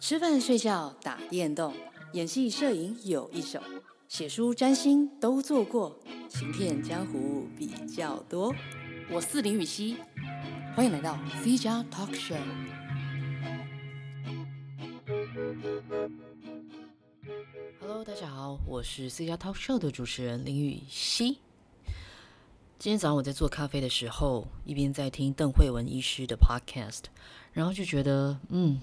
吃饭、睡觉、打电动，演戏、摄影有一手，写书、占星都做过，行骗江湖比较多。我是林予晞，欢迎来到 C 加 Talk Show。Hello，大家好，我是 C 加 Talk Show 的主持人林予晞。今天早上我在做咖啡的时候，一边在听邓惠文医师的 Podcast，然后就觉得，嗯。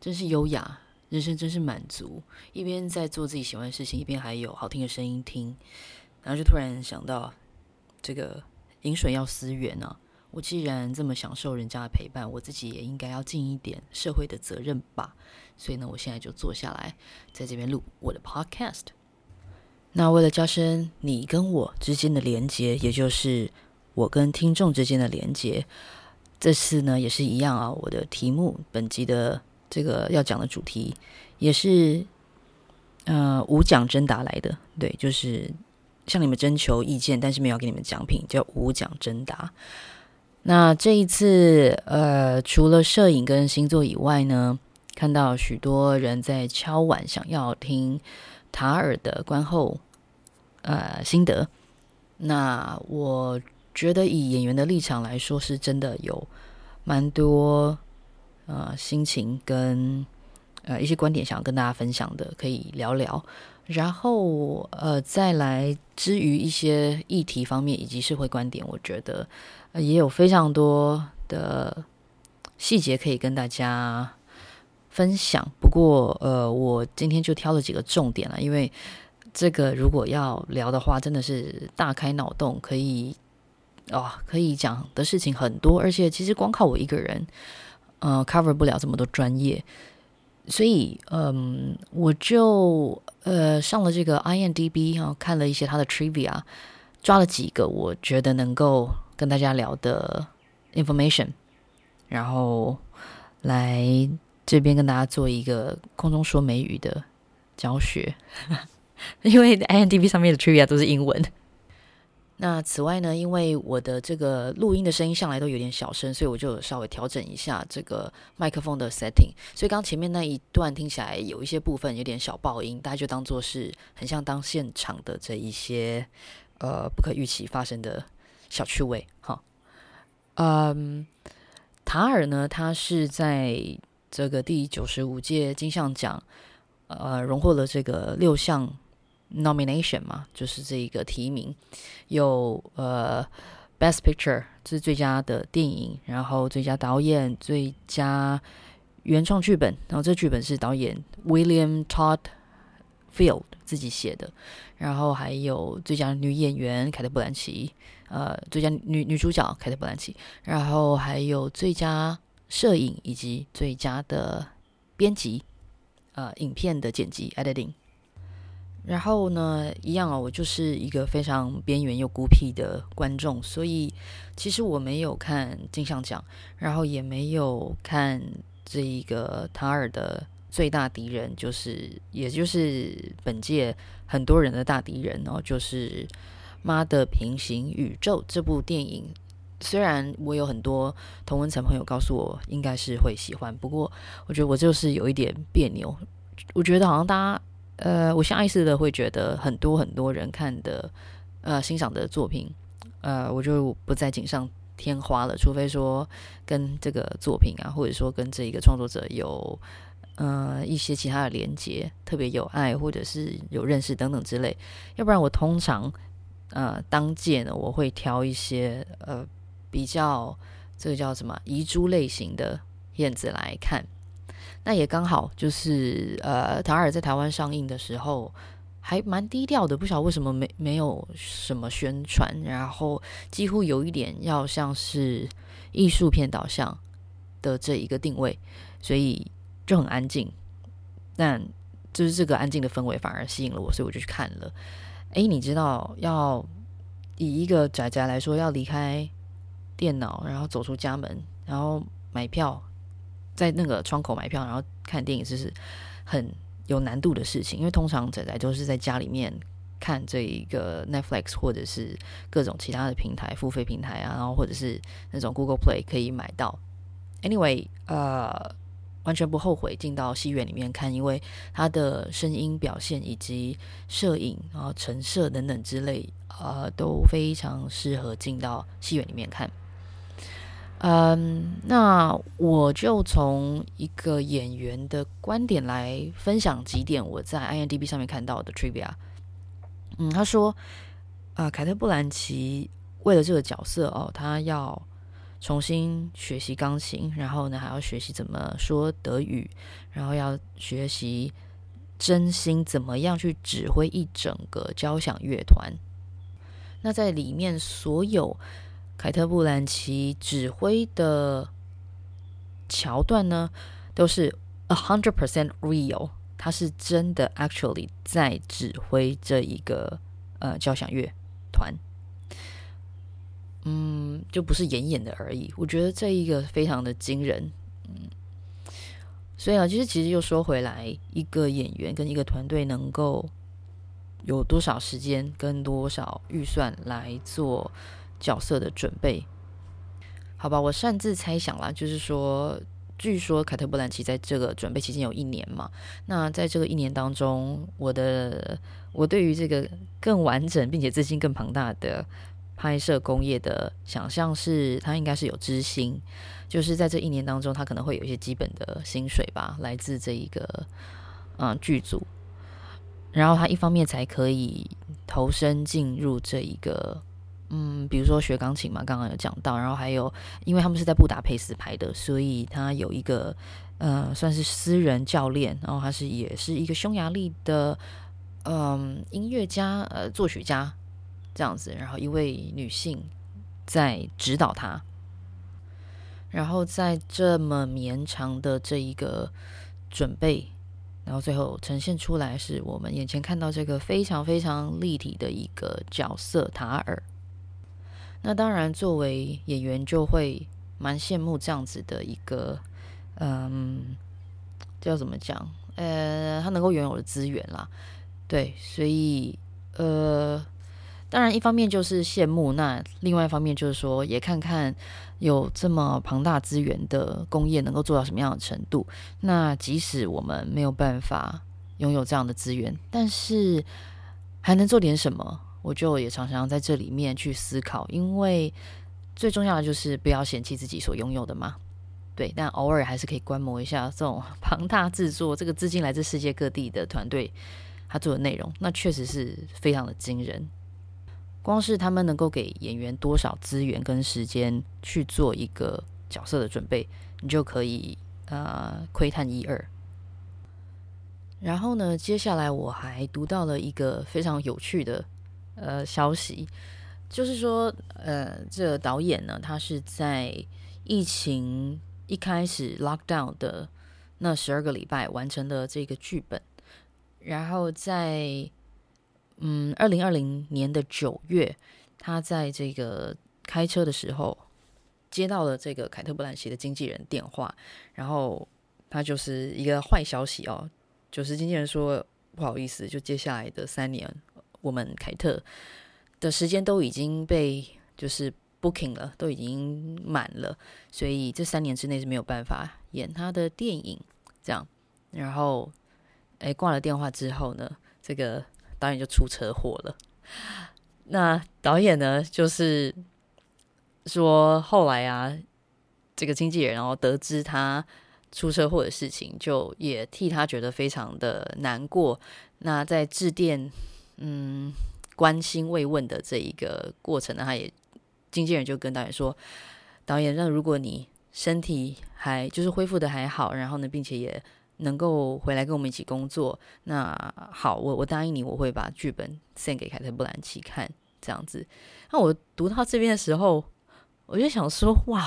真是优雅，人生真是满足。一边在做自己喜欢的事情，一边还有好听的声音听，然后就突然想到，这个饮水要思源呢、啊。我既然这么享受人家的陪伴，我自己也应该要尽一点社会的责任吧。所以呢，我现在就坐下来，在这边录我的 Podcast。那为了加深你跟我之间的连接，也就是我跟听众之间的连接，这次呢也是一样啊。我的题目，本集的。这个要讲的主题也是，呃，无奖征答来的，对，就是向你们征求意见，但是没有给你们奖品，叫无奖征答。那这一次，呃，除了摄影跟星座以外呢，看到许多人在敲碗，想要听塔尔的观后呃心得。那我觉得以演员的立场来说，是真的有蛮多。呃，心情跟呃一些观点想要跟大家分享的，可以聊聊。然后呃，再来至于一些议题方面以及社会观点，我觉得也有非常多的细节可以跟大家分享。不过呃，我今天就挑了几个重点了，因为这个如果要聊的话，真的是大开脑洞，可以哦，可以讲的事情很多，而且其实光靠我一个人。呃，cover 不了这么多专业，所以嗯，我就呃上了这个 i n d b 啊，看了一些他的 trivia，抓了几个我觉得能够跟大家聊的 information，然后来这边跟大家做一个空中说美语的教学，因为 i n d b 上面的 trivia 都是英文。那此外呢，因为我的这个录音的声音向来都有点小声，所以我就稍微调整一下这个麦克风的 setting。所以刚前面那一段听起来有一些部分有点小爆音，大家就当做是很像当现场的这一些呃不可预期发生的小趣味哈。嗯，塔尔呢，他是在这个第九十五届金像奖呃荣获了这个六项。Nomination 嘛，就是这一个提名，有呃，Best Picture 这是最佳的电影，然后最佳导演、最佳原创剧本，然后这剧本是导演 William Todd Field 自己写的，然后还有最佳女演员凯特·布兰奇，呃，最佳女女主角凯特·布兰奇，然后还有最佳摄影以及最佳的编辑，呃，影片的剪辑 Editing。然后呢，一样哦，我就是一个非常边缘又孤僻的观众，所以其实我没有看金像奖，然后也没有看这一个塔尔的最大敌人，就是也就是本届很多人的大敌人哦，就是《妈的平行宇宙》这部电影。虽然我有很多同温层朋友告诉我应该是会喜欢，不过我觉得我就是有一点别扭，我觉得好像大家。呃，我下意识的会觉得很多很多人看的，呃，欣赏的作品，呃，我就不再锦上添花了。除非说跟这个作品啊，或者说跟这一个创作者有呃一些其他的连接，特别有爱，或者是有认识等等之类。要不然我通常呃当届呢，我会挑一些呃比较这个叫什么遗珠类型的片子来看。那也刚好，就是呃，塔尔在台湾上映的时候还蛮低调的，不晓得为什么没没有什么宣传，然后几乎有一点要像是艺术片导向的这一个定位，所以就很安静。但就是这个安静的氛围反而吸引了我，所以我就去看了。诶，你知道，要以一个宅宅来说，要离开电脑，然后走出家门，然后买票。在那个窗口买票，然后看电影，这是很有难度的事情。因为通常仔仔都是在家里面看这一个 Netflix 或者是各种其他的平台付费平台啊，然后或者是那种 Google Play 可以买到。Anyway，呃，完全不后悔进到戏院里面看，因为他的声音表现以及摄影然后陈设等等之类，呃，都非常适合进到戏院里面看。嗯，那我就从一个演员的观点来分享几点我在 IMDB 上面看到的 trivia。嗯，他说啊，凯特·布兰奇为了这个角色哦，他要重新学习钢琴，然后呢还要学习怎么说德语，然后要学习真心怎么样去指挥一整个交响乐团。那在里面所有。凯特·布兰奇指挥的桥段呢，都是 a hundred percent real，他是真的 actually 在指挥这一个呃交响乐团，嗯，就不是演演的而已。我觉得这一个非常的惊人，嗯，所以啊，其实其实又说回来，一个演员跟一个团队能够有多少时间跟多少预算来做。角色的准备，好吧，我擅自猜想啦，就是说，据说凯特·布兰奇在这个准备期间有一年嘛，那在这个一年当中，我的我对于这个更完整并且资金更庞大的拍摄工业的想象是，他应该是有知心，就是在这一年当中，他可能会有一些基本的薪水吧，来自这一个嗯剧组，然后他一方面才可以投身进入这一个。嗯，比如说学钢琴嘛，刚刚有讲到，然后还有，因为他们是在布达佩斯拍的，所以他有一个呃，算是私人教练，然后他是也是一个匈牙利的嗯、音乐家呃作曲家这样子，然后一位女性在指导他，然后在这么绵长的这一个准备，然后最后呈现出来是我们眼前看到这个非常非常立体的一个角色塔尔。那当然，作为演员就会蛮羡慕这样子的一个，嗯，叫怎么讲？呃，他能够拥有的资源啦，对，所以呃，当然一方面就是羡慕，那另外一方面就是说，也看看有这么庞大资源的工业能够做到什么样的程度。那即使我们没有办法拥有这样的资源，但是还能做点什么？我就也常常在这里面去思考，因为最重要的就是不要嫌弃自己所拥有的嘛。对，但偶尔还是可以观摩一下这种 庞大制作，这个资金来自世界各地的团队，他做的内容，那确实是非常的惊人。光是他们能够给演员多少资源跟时间去做一个角色的准备，你就可以呃窥探一二。然后呢，接下来我还读到了一个非常有趣的。呃，消息就是说，呃，这个导演呢，他是在疫情一开始 lockdown 的那十二个礼拜完成的这个剧本，然后在嗯，二零二零年的九月，他在这个开车的时候接到了这个凯特·布兰奇的经纪人电话，然后他就是一个坏消息哦，就是经纪人说不好意思，就接下来的三年。我们凯特的时间都已经被就是 booking 了，都已经满了，所以这三年之内是没有办法演他的电影。这样，然后哎挂了电话之后呢，这个导演就出车祸了。那导演呢，就是说后来啊，这个经纪人然后得知他出车祸的事情，就也替他觉得非常的难过。那在致电。嗯，关心慰问的这一个过程呢，他也经纪人就跟导演说：“导演，那如果你身体还就是恢复的还好，然后呢，并且也能够回来跟我们一起工作，那好，我我答应你，我会把剧本献给凯特·布兰奇看，这样子。那我读到这边的时候，我就想说：哇，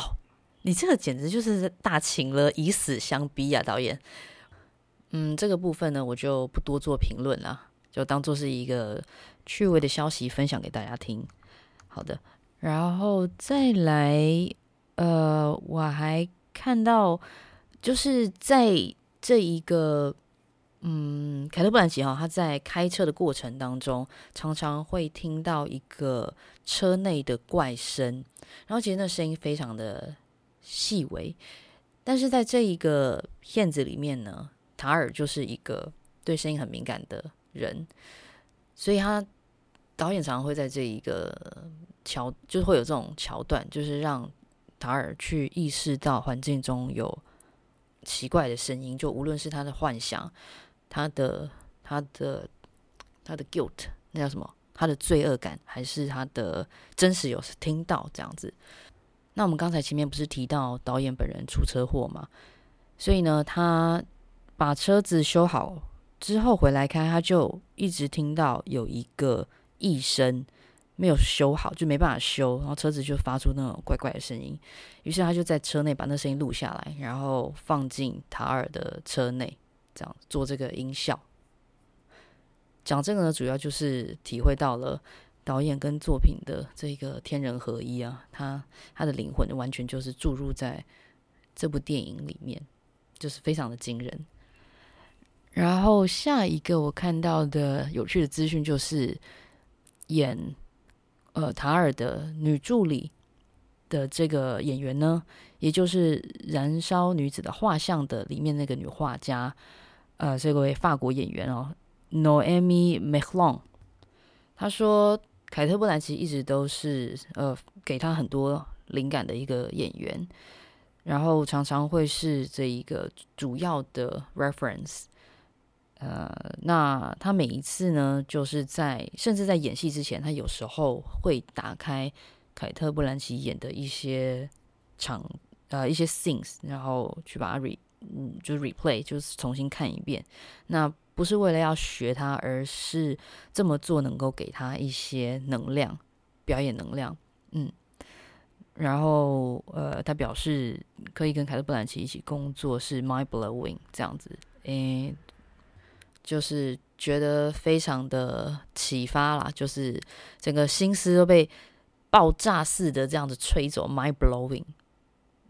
你这个简直就是大情了，以死相逼啊，导演。嗯，这个部分呢，我就不多做评论了。”就当做是一个趣味的消息分享给大家听。好的，然后再来，呃，我还看到，就是在这一个，嗯，凯特·布兰奇哈，他在开车的过程当中，常常会听到一个车内的怪声，然后其实那声音非常的细微，但是在这一个片子里面呢，塔尔就是一个对声音很敏感的人，所以他导演常常会在这一个桥，就是会有这种桥段，就是让塔尔去意识到环境中有奇怪的声音，就无论是他的幻想，他的他的他的 guilt，那叫什么？他的罪恶感，还是他的真实有听到这样子？那我们刚才前面不是提到导演本人出车祸吗？所以呢，他把车子修好之后回来开，他就一直听到有一个异声没有修好，就没办法修，然后车子就发出那种怪怪的声音。于是他就在车内把那声音录下来，然后放进塔尔的车内，这样做这个音效。讲这个呢，主要就是体会到了。导演跟作品的这个天人合一啊，他他的灵魂完全就是注入在这部电影里面，就是非常的惊人。然后下一个我看到的有趣的资讯就是演呃塔尔的女助理的这个演员呢，也就是《燃烧女子的画像》的里面那个女画家，呃，这位法国演员哦，Noémie Merlan，她说。凯特·布兰奇一直都是呃给他很多灵感的一个演员，然后常常会是这一个主要的 reference。呃，那他每一次呢，就是在甚至在演戏之前，他有时候会打开凯特·布兰奇演的一些场呃一些 scenes，然后去把它 re 嗯就是 replay，就是重新看一遍。那不是为了要学他，而是这么做能够给他一些能量，表演能量。嗯，然后呃，他表示可以跟凯特·布兰奇一起工作是 mind blowing 这样子，诶，就是觉得非常的启发啦，就是整个心思都被爆炸似的这样子吹走，mind blowing。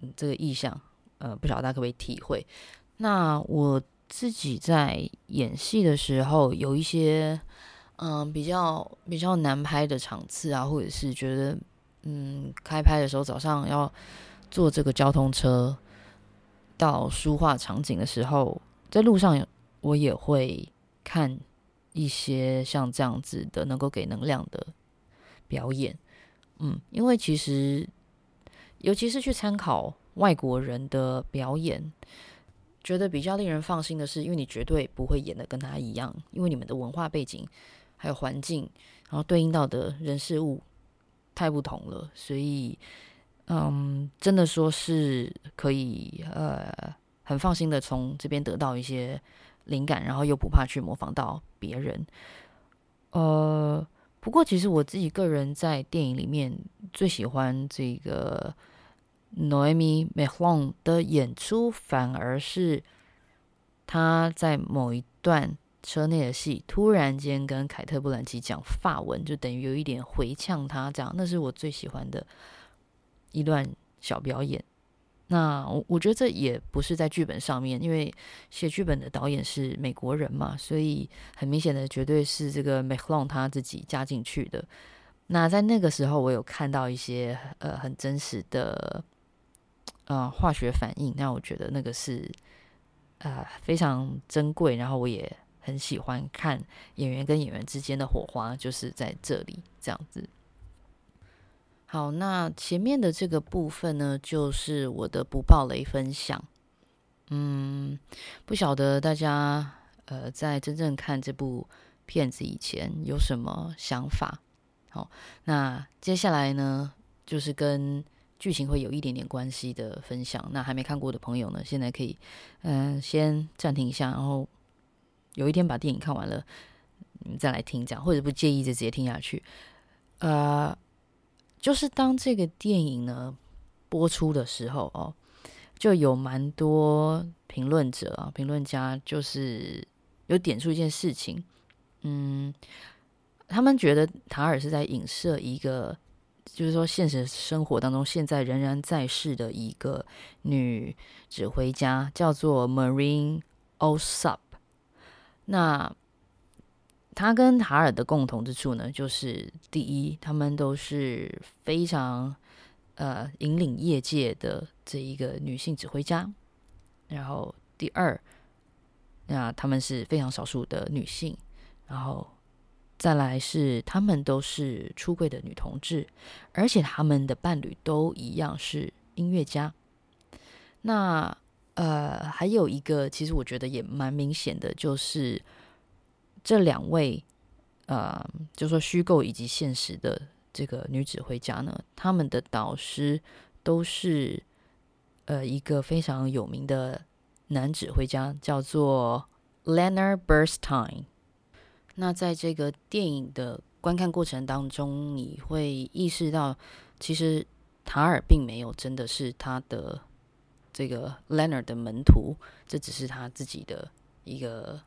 嗯，这个意象，呃，不晓得大家可不可以体会？那我。自己在演戏的时候，有一些嗯比较比较难拍的场次啊，或者是觉得嗯开拍的时候早上要坐这个交通车到书画场景的时候，在路上有我也会看一些像这样子的能够给能量的表演，嗯，因为其实尤其是去参考外国人的表演。觉得比较令人放心的是，因为你绝对不会演得跟他一样，因为你们的文化背景还有环境，然后对应到的人事物太不同了，所以，嗯，真的说是可以呃很放心的从这边得到一些灵感，然后又不怕去模仿到别人。呃，不过其实我自己个人在电影里面最喜欢这个。Noémie Merlan 的演出反而是他在某一段车内的戏，突然间跟凯特·布兰奇讲法文，就等于有一点回呛他这样，那是我最喜欢的一段小表演。那我我觉得这也不是在剧本上面，因为写剧本的导演是美国人嘛，所以很明显的绝对是这个 Merlan 他自己加进去的。那在那个时候，我有看到一些呃很真实的。呃，化学反应，那我觉得那个是呃非常珍贵，然后我也很喜欢看演员跟演员之间的火花，就是在这里这样子。好，那前面的这个部分呢，就是我的不爆雷分享。嗯，不晓得大家呃在真正看这部片子以前有什么想法？好，那接下来呢，就是跟。剧情会有一点点关系的分享，那还没看过的朋友呢，现在可以嗯、先暂停一下，然后有一天把电影看完了，你们再来听这样，或者不介意就直接听下去。呃，就是当这个电影呢播出的时候哦，就有蛮多评论者啊、评论家，就是有点出一件事情，嗯，他们觉得塔尔是在影射一个。就是说，现实生活当中，现在仍然在世的一个女指挥家，叫做 Marine O'Sup。那她跟塔尔的共同之处呢，就是第一，他们都是非常呃引领业界的这一个女性指挥家。然后第二，那他们是非常少数的女性，然后再来是他们都是出柜的女同志，而且他们的伴侣都一样是音乐家。那呃，还有一个，其实我觉得也蛮明显的，就是这两位呃，就说虚构以及现实的这个女指挥家呢，他们的导师都是呃一个非常有名的男指挥家，叫做 Leonard Bernstein。那在这个电影的观看过程当中，你会意识到，其实塔尔并没有真的是他的。这个 Leonard 的门徒，这只是他自己的一个，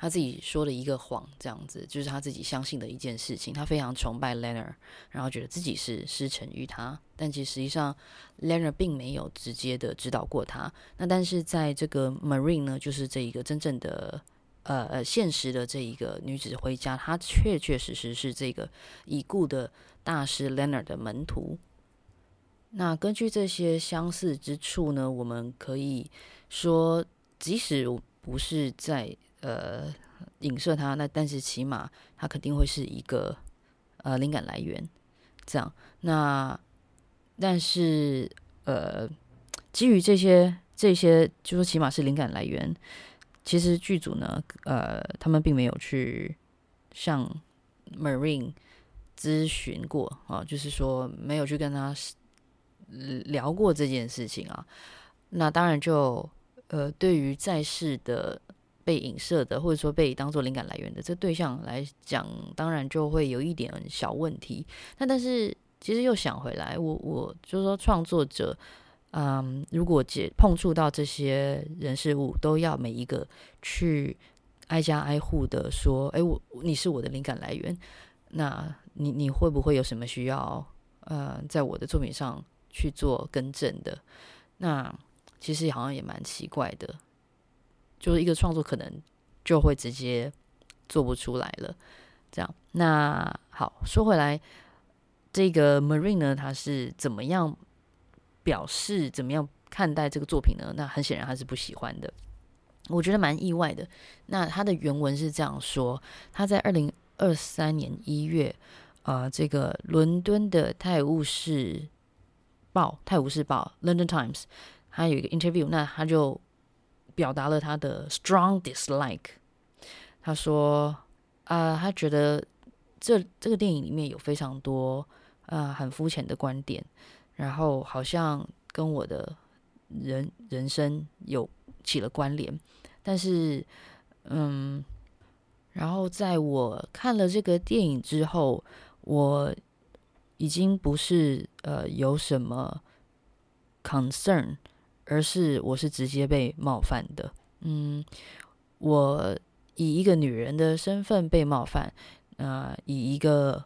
他自己说了一个谎，这样子就是他自己相信的一件事情。他非常崇拜 Leonard，然后觉得自己是师承于他，但其实实际上 Leonard 并没有直接的指导过他。那但是在这个 Marine 呢，就是这一个真正的呃呃现实的这一个女指挥家，她确确实实是这个已故的大师 Leonard 的门徒。那根据这些相似之处呢，我们可以说，即使不是在呃影射他，那但是起码他肯定会是一个呃灵感来源。这样，那但是呃，基于这些这些，就说起码是灵感来源，其实剧组呢，呃，他们并没有去向 Marine 咨询过啊，就是说没有去跟他。聊过这件事情啊，那当然就呃，对于在世的被影射的，或者说被当做灵感来源的这对象来讲，当然就会有一点小问题。那但是其实又想回来，我我就是说创作者，嗯，如果接碰触到这些人事物，都要每一个去挨家挨户的说，哎，我你是我的灵感来源，那你你会不会有什么需要？呃，在我的作品上。去做更正的，那其实好像也蛮奇怪的，就是一个创作可能就会直接做不出来了。这样，那好，说回来，这个 Maureen 呢，他是怎么样表示、怎么样看待这个作品呢？那很显然他是不喜欢的，我觉得蛮意外的。那他的原文是这样说：他在二零二三年一月，呃，这个伦敦的泰晤士。报《泰晤士报》（London Times），他有一个 interview，那他就表达了他的 strong dislike。他说：“啊、他觉得这这个电影里面有非常多啊、很肤浅的观点，然后好像跟我的人人生有起了关联。但是，嗯，然后在我看了这个电影之后，我。”已经不是呃有什么 concern，而是我是直接被冒犯的。嗯，我以一个女人的身份被冒犯，啊、以一个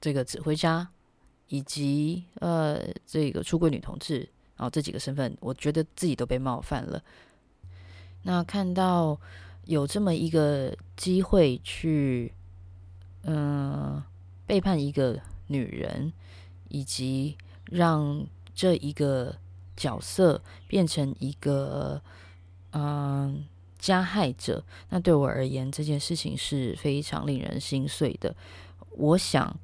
这个指挥家以及呃这个出柜女同志，然后这几个身份，我觉得自己都被冒犯了。那看到有这么一个机会去，嗯、背叛一个。女人，以及让这一个角色变成一个嗯加害者，那对我而言，这件事情是非常令人心碎的。我想，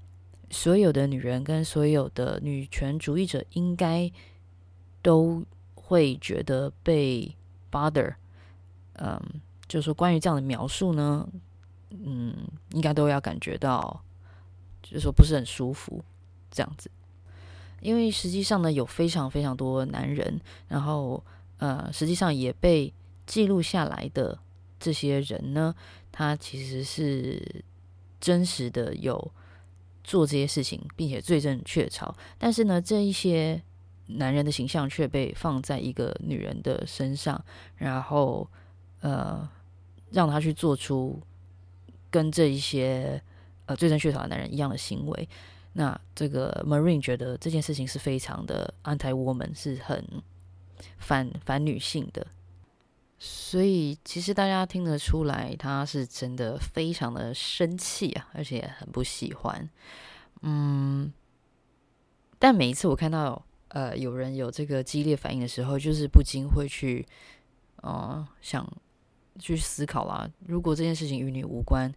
所有的女人跟所有的女权主义者应该都会觉得被 bother。嗯，就是说关于这样的描述呢，嗯，应该都要感觉到。就是说不是很舒服，这样子，因为实际上呢，有非常非常多男人，然后呃，实际上也被记录下来的这些人呢，他其实是真实的有做这些事情，并且罪证确凿，但是呢，这一些男人的形象却被放在一个女人的身上，然后呃，让他去做出跟这一些。呃，罪证确凿的男人一样的行为，那这个 Maureen 觉得这件事情是非常的 anti-woman，是很反反女性的，所以其实大家听得出来，他是真的非常的生气啊，而且很不喜欢。嗯，但每一次我看到呃有人有这个激烈反应的时候，就是不禁会去，呃，想去思考啦。如果这件事情与你无关，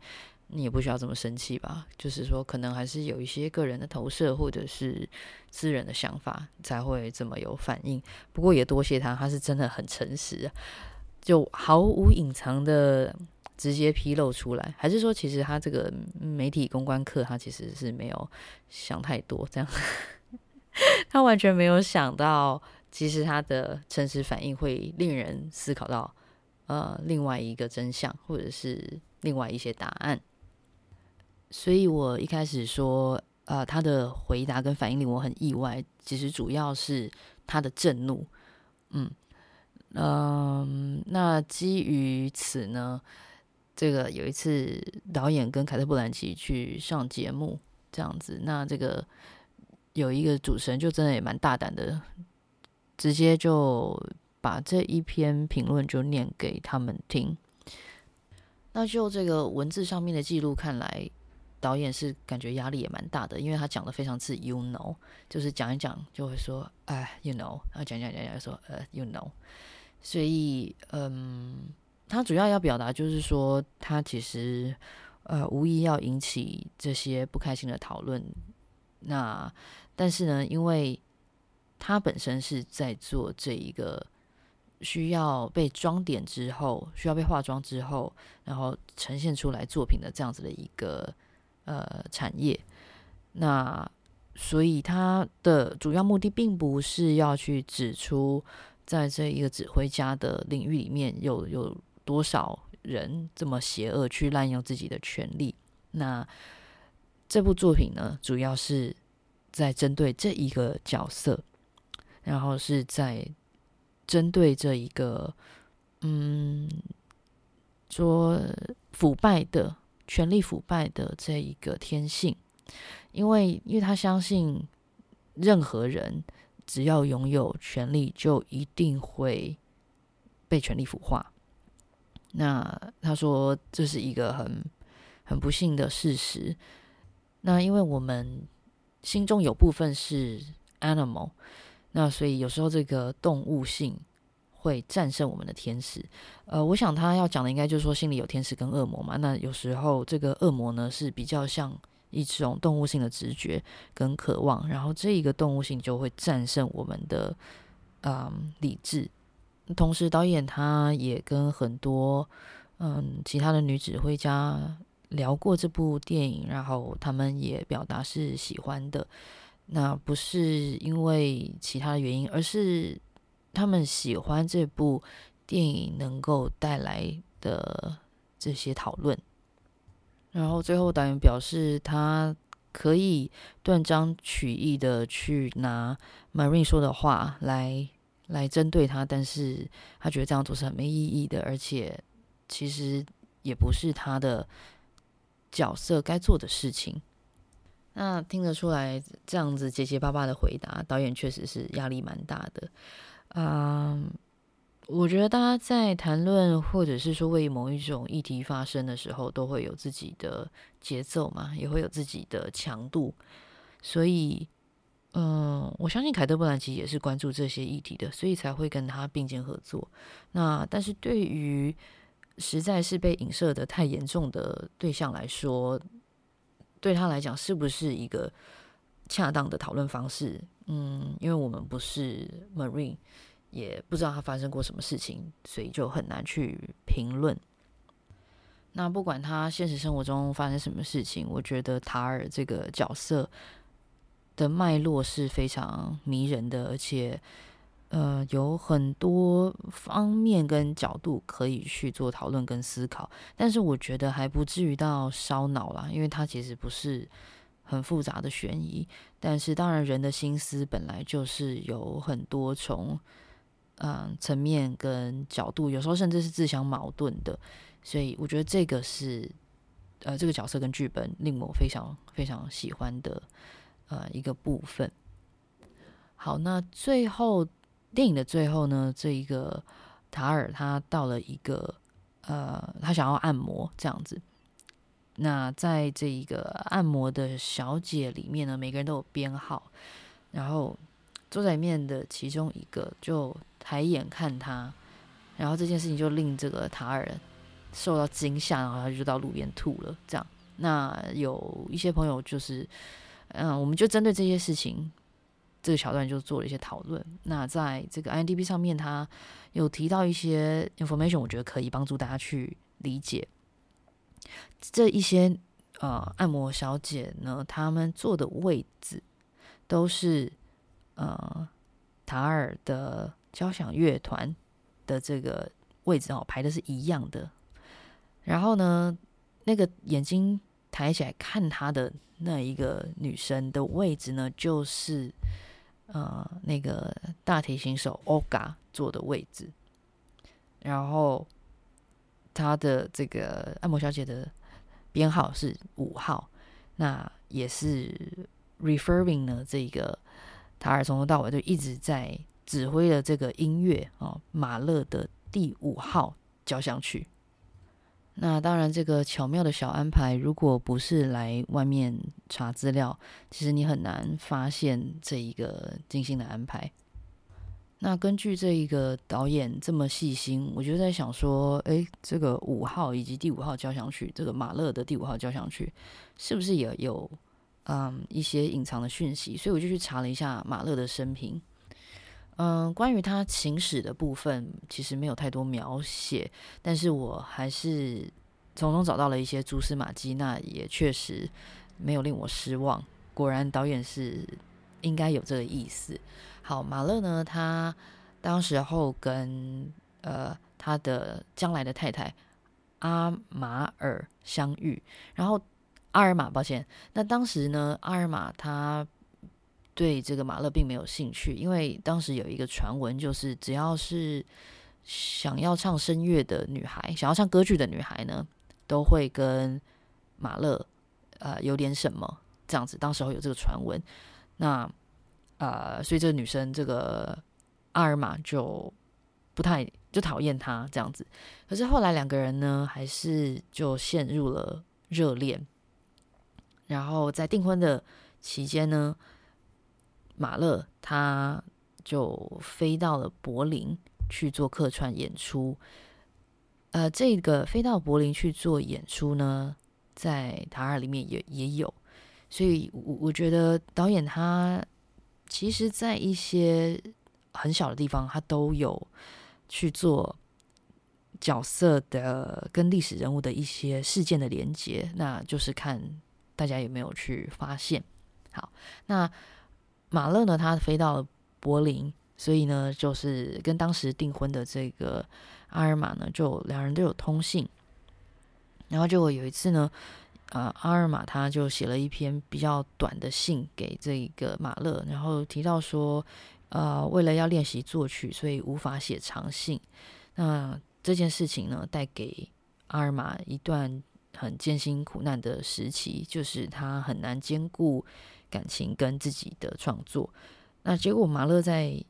你也不需要这么生气吧？就是说，可能还是有一些个人的投射或者是私人的想法才会这么有反应。不过也多谢他，他是真的很诚实，就毫无隐藏的。直接披露出来，还是说其实他这个媒体公关课，他其实是没有想太多，这样 他完全没有想到，其实他的诚实反应会令人思考到呃另外一个真相，或者是另外一些答案。所以我一开始说，呃，他的回答跟反应令我很意外，其实主要是他的震怒。嗯嗯、呃，那基于此呢？这个有一次导演跟凯特·布兰奇去上节目，这样子，那这个有一个主持人就真的也蛮大胆的，直接就把这一篇评论就念给他们听。那就这个文字上面的记录看来，导演是感觉压力也蛮大的，因为他讲的非常次 you know，就是讲一讲就会说哎 you know，然后讲讲讲讲说呃 you know，所以嗯。他主要要表达就是说，他其实呃无意要引起这些不开心的讨论。那但是呢，因为他本身是在做这一个需要被装点之后，需要被化妆之后，然后呈现出来作品的这样子的一个呃产业。那所以他的主要目的并不是要去指出，在这一个指挥家的领域里面有有。多少人这么邪恶去滥用自己的权利？那这部作品呢，主要是在针对这一个角色，然后是在针对这一个，嗯，说腐败的权力腐败的这一个天性，因为因为他相信任何人只要拥有权力，就一定会被权力腐化。那他说这是一个很很不幸的事实。那因为我们心中有部分是 animal，那所以有时候这个动物性会战胜我们的天使。呃，我想他要讲的应该就是说心里有天使跟恶魔嘛。那有时候这个恶魔呢是比较像一种动物性的直觉跟渴望，然后这一个动物性就会战胜我们的嗯理智。同时，导演他也跟很多嗯其他的女指挥家聊过这部电影，然后他们也表达是喜欢的。那不是因为其他的原因，而是他们喜欢这部电影能够带来的这些讨论。然后最后，导演表示他可以断章取义的去拿 Marine 说的话来。来针对他，但是他觉得这样做是很没意义的，而且其实也不是他的角色该做的事情。那听得出来，这样子结结巴巴的回答，导演确实是压力蛮大的。嗯，我觉得大家在谈论或者是说为某一种议题发声的时候，都会有自己的节奏嘛，也会有自己的强度，所以。嗯，我相信凯特·布兰奇也是关注这些议题的，所以才会跟他并肩合作。那但是对于实在是被影射的太严重的对象来说，对他来讲是不是一个恰当的讨论方式？嗯，因为我们不是 Marine，也不知道他发生过什么事情，所以就很难去评论。那不管他现实生活中发生什么事情，我觉得塔尔这个角色。的脉络是非常迷人的，而且，呃，有很多方面跟角度可以去做讨论跟思考。但是我觉得还不至于到烧脑啦，因为他其实不是很复杂的悬疑。但是当然，人的心思本来就是有很多重，嗯、层面跟角度，有时候甚至是自相矛盾的。所以我觉得这个是，呃，这个角色跟剧本令我非常非常喜欢的。呃，一个部分。好，那最后电影的最后呢，这一个塔尔他到了一个呃，他想要按摩这样子。那在这一个按摩的小姐里面呢，每个人都有编号，然后坐在里面的其中一个就抬眼看他，然后这件事情就令这个塔尔受到惊吓，然后他就到路边吐了。这样，那有一些朋友就是，嗯，我们就针对这些事情，这个桥段就做了一些讨论。那在这个 IMDb 上面，他有提到一些 information，我觉得可以帮助大家去理解这一些呃按摩小姐呢，她们坐的位置都是呃塔尔的交响乐团的这个位置哦，排的是一样的。然后呢，那个眼睛抬起来看她的那一个女生的位置呢，就是呃那个大提琴手 Oga 坐的位置。然后他的这个按摩小姐的编号是五号，那也是 referring 呢这个塔尔从头到尾就一直在指挥的这个音乐哦，马勒的第五号交响曲。那当然，这个巧妙的小安排，如果不是来外面查资料，其实你很难发现这一个精心的安排。那根据这一个导演这么细心，我就在想说，诶，这个五号以及第五号交响曲，这个马勒的第五号交响曲，是不是也有嗯一些隐藏的讯息？所以我就去查了一下马勒的生平。嗯，关于他情史的部分，其实没有太多描写，但是我还是从中找到了一些蛛丝马迹，那也确实没有令我失望。果然，导演是应该有这个意思。好，马勒呢，他当时候跟呃他的将来的太太阿玛尔相遇，然后阿尔玛，抱歉，那当时呢，阿尔玛他。对这个马勒并没有兴趣，因为当时有一个传闻，就是只要是想要唱声乐的女孩，想要唱歌剧的女孩呢，都会跟马勒呃有点什么这样子。当时候有这个传闻，那呃，所以这个女生这个阿尔玛就不太就讨厌他这样子。可是后来两个人呢，还是就陷入了热恋，然后在订婚的期间呢。马勒他就飞到了柏林去做客串演出，呃，这个飞到柏林去做演出呢，在塔尔里面也也有，所以我我觉得导演他其实，在一些很小的地方，他都有去做角色的跟历史人物的一些事件的连接，那就是看大家有没有去发现。好，那。马勒呢，他飞到了柏林，所以呢，就是跟当时订婚的这个阿尔玛呢，就两人都有通信。然后结果有一次呢，啊，阿尔玛他就写了一篇比较短的信给这个马勒，然后提到说，呃，为了要练习作曲，所以无法写长信。那这件事情呢，带给阿尔玛一段很艰辛苦难的时期，就是他很难兼顾。感情跟自己的创作，那结果马勒在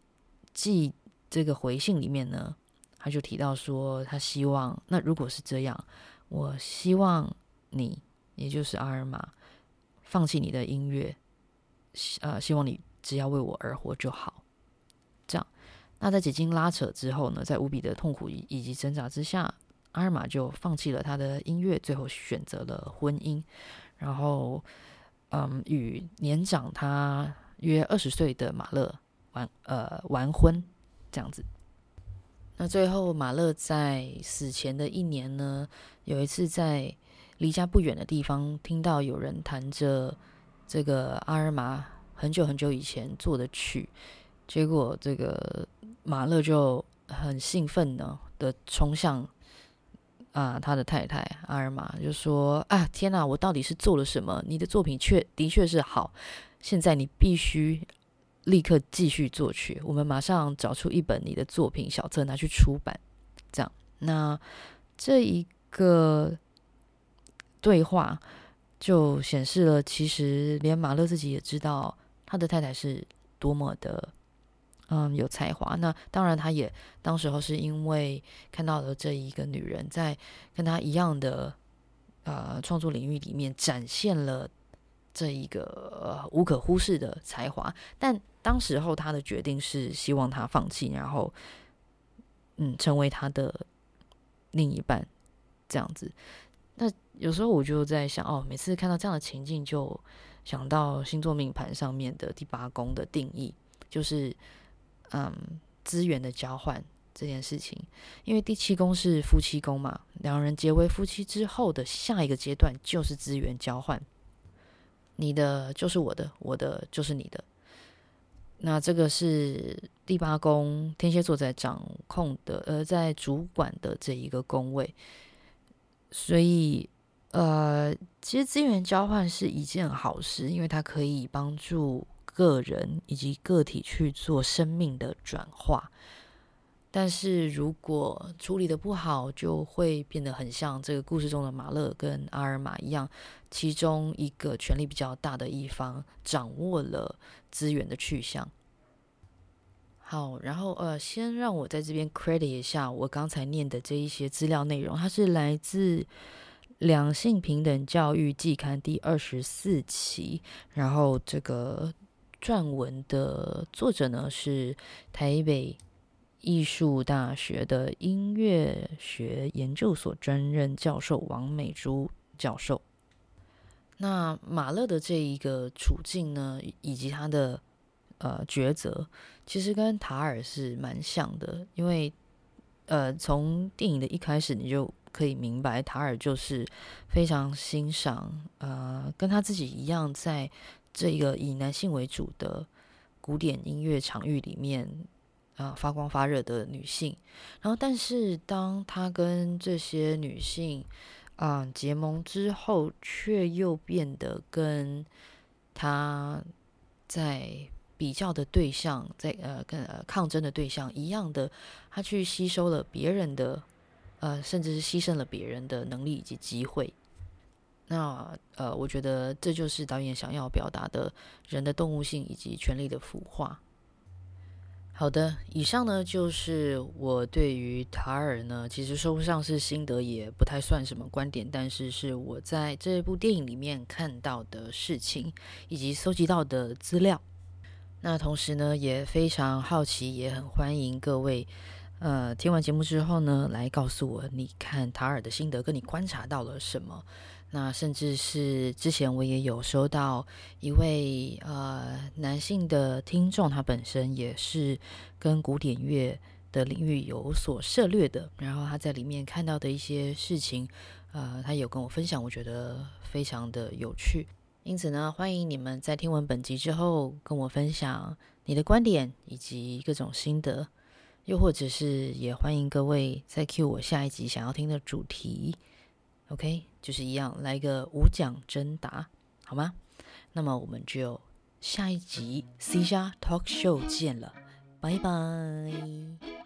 寄这个回信里面呢，他就提到说，他希望那如果是这样，我希望你，也就是阿尔玛，放弃你的音乐，呃，希望你只要为我而活就好。这样，那在几经拉扯之后呢，在无比的痛苦以及挣扎之下，阿尔玛就放弃了他的音乐，最后选择了婚姻，然后。嗯，与年长他约二十岁的马勒完呃完婚这样子。那最后马勒在死前的一年呢，有一次在离家不远的地方听到有人弹着这个阿尔玛很久很久以前做的曲，结果这个马勒就很兴奋呢的冲向。啊，他的太太阿尔玛就说：“啊，天哪，我到底是做了什么？你的作品确的确是好，现在你必须立刻继续作曲。我们马上找出一本你的作品小册拿去出版。这样，那这一个对话就显示了，其实连马勒自己也知道他的太太是多么的。”嗯，有才华。那当然，他也当时候是因为看到了这一个女人在跟他一样的呃创作领域里面展现了这一个、无可忽视的才华。但当时候他的决定是希望他放弃，然后嗯，成为他的另一半这样子。那有时候我就在想，哦，每次看到这样的情境，就想到星座命盘上面的第八宫的定义，就是嗯，资源的交换这件事情。因为第七宫是夫妻宫嘛，两人结为夫妻之后的下一个阶段就是资源交换，你的就是我的，我的就是你的。那这个是第八宫天蝎座在掌控的，呃，在主管的这一个宫位。所以，呃，其实资源交换是一件好事，因为它可以帮助个人以及个体去做生命的转化。但是如果处理的不好，就会变得很像这个故事中的马勒跟阿尔玛一样，其中一个权力比较大的一方掌握了资源的去向。好，然后呃，先让我在这边 credit 一下我刚才念的这一些资料内容，它是来自《两性平等教育季刊》第二十四期，然后这个撰文的作者呢是台北艺术大学的音乐学研究所专任教授王美珠教授。那马勒的这一个处境呢，以及他的。呃，抉择其实跟塔尔是蛮像的，因为呃，从电影的一开始你就可以明白，塔尔就是非常欣赏呃，跟他自己一样，在这个以男性为主的古典音乐场域里面啊、发光发热的女性。然后，但是当他跟这些女性啊、结盟之后，却又变得跟他在。比较的对象，在呃跟呃抗争的对象一样的，他去吸收了别人的，呃，甚至是牺牲了别人的能力以及机会。那呃，我觉得这就是导演想要表达的人的动物性以及权力的腐化。好的，以上呢就是我对于塔尔呢，其实说不上是心得，也不太算什么观点，但是是我在这部电影里面看到的事情以及搜集到的资料。那同时呢，也非常好奇，也很欢迎各位，呃，听完节目之后呢，来告诉我你看塔尔的心得，跟你观察到了什么。那甚至是之前我也有收到一位呃男性的听众，他本身也是跟古典乐的领域有所涉猎的，然后他在里面看到的一些事情，呃，他有跟我分享，我觉得非常的有趣。因此呢，欢迎你们在听完本集之后跟我分享你的观点以及各种心得，又或者是也欢迎各位再 cue 我下一集想要听的主题。OK，就是一样来个无奖征答，好吗？那么我们就下一集 C 加 Talk Show 见了，拜拜。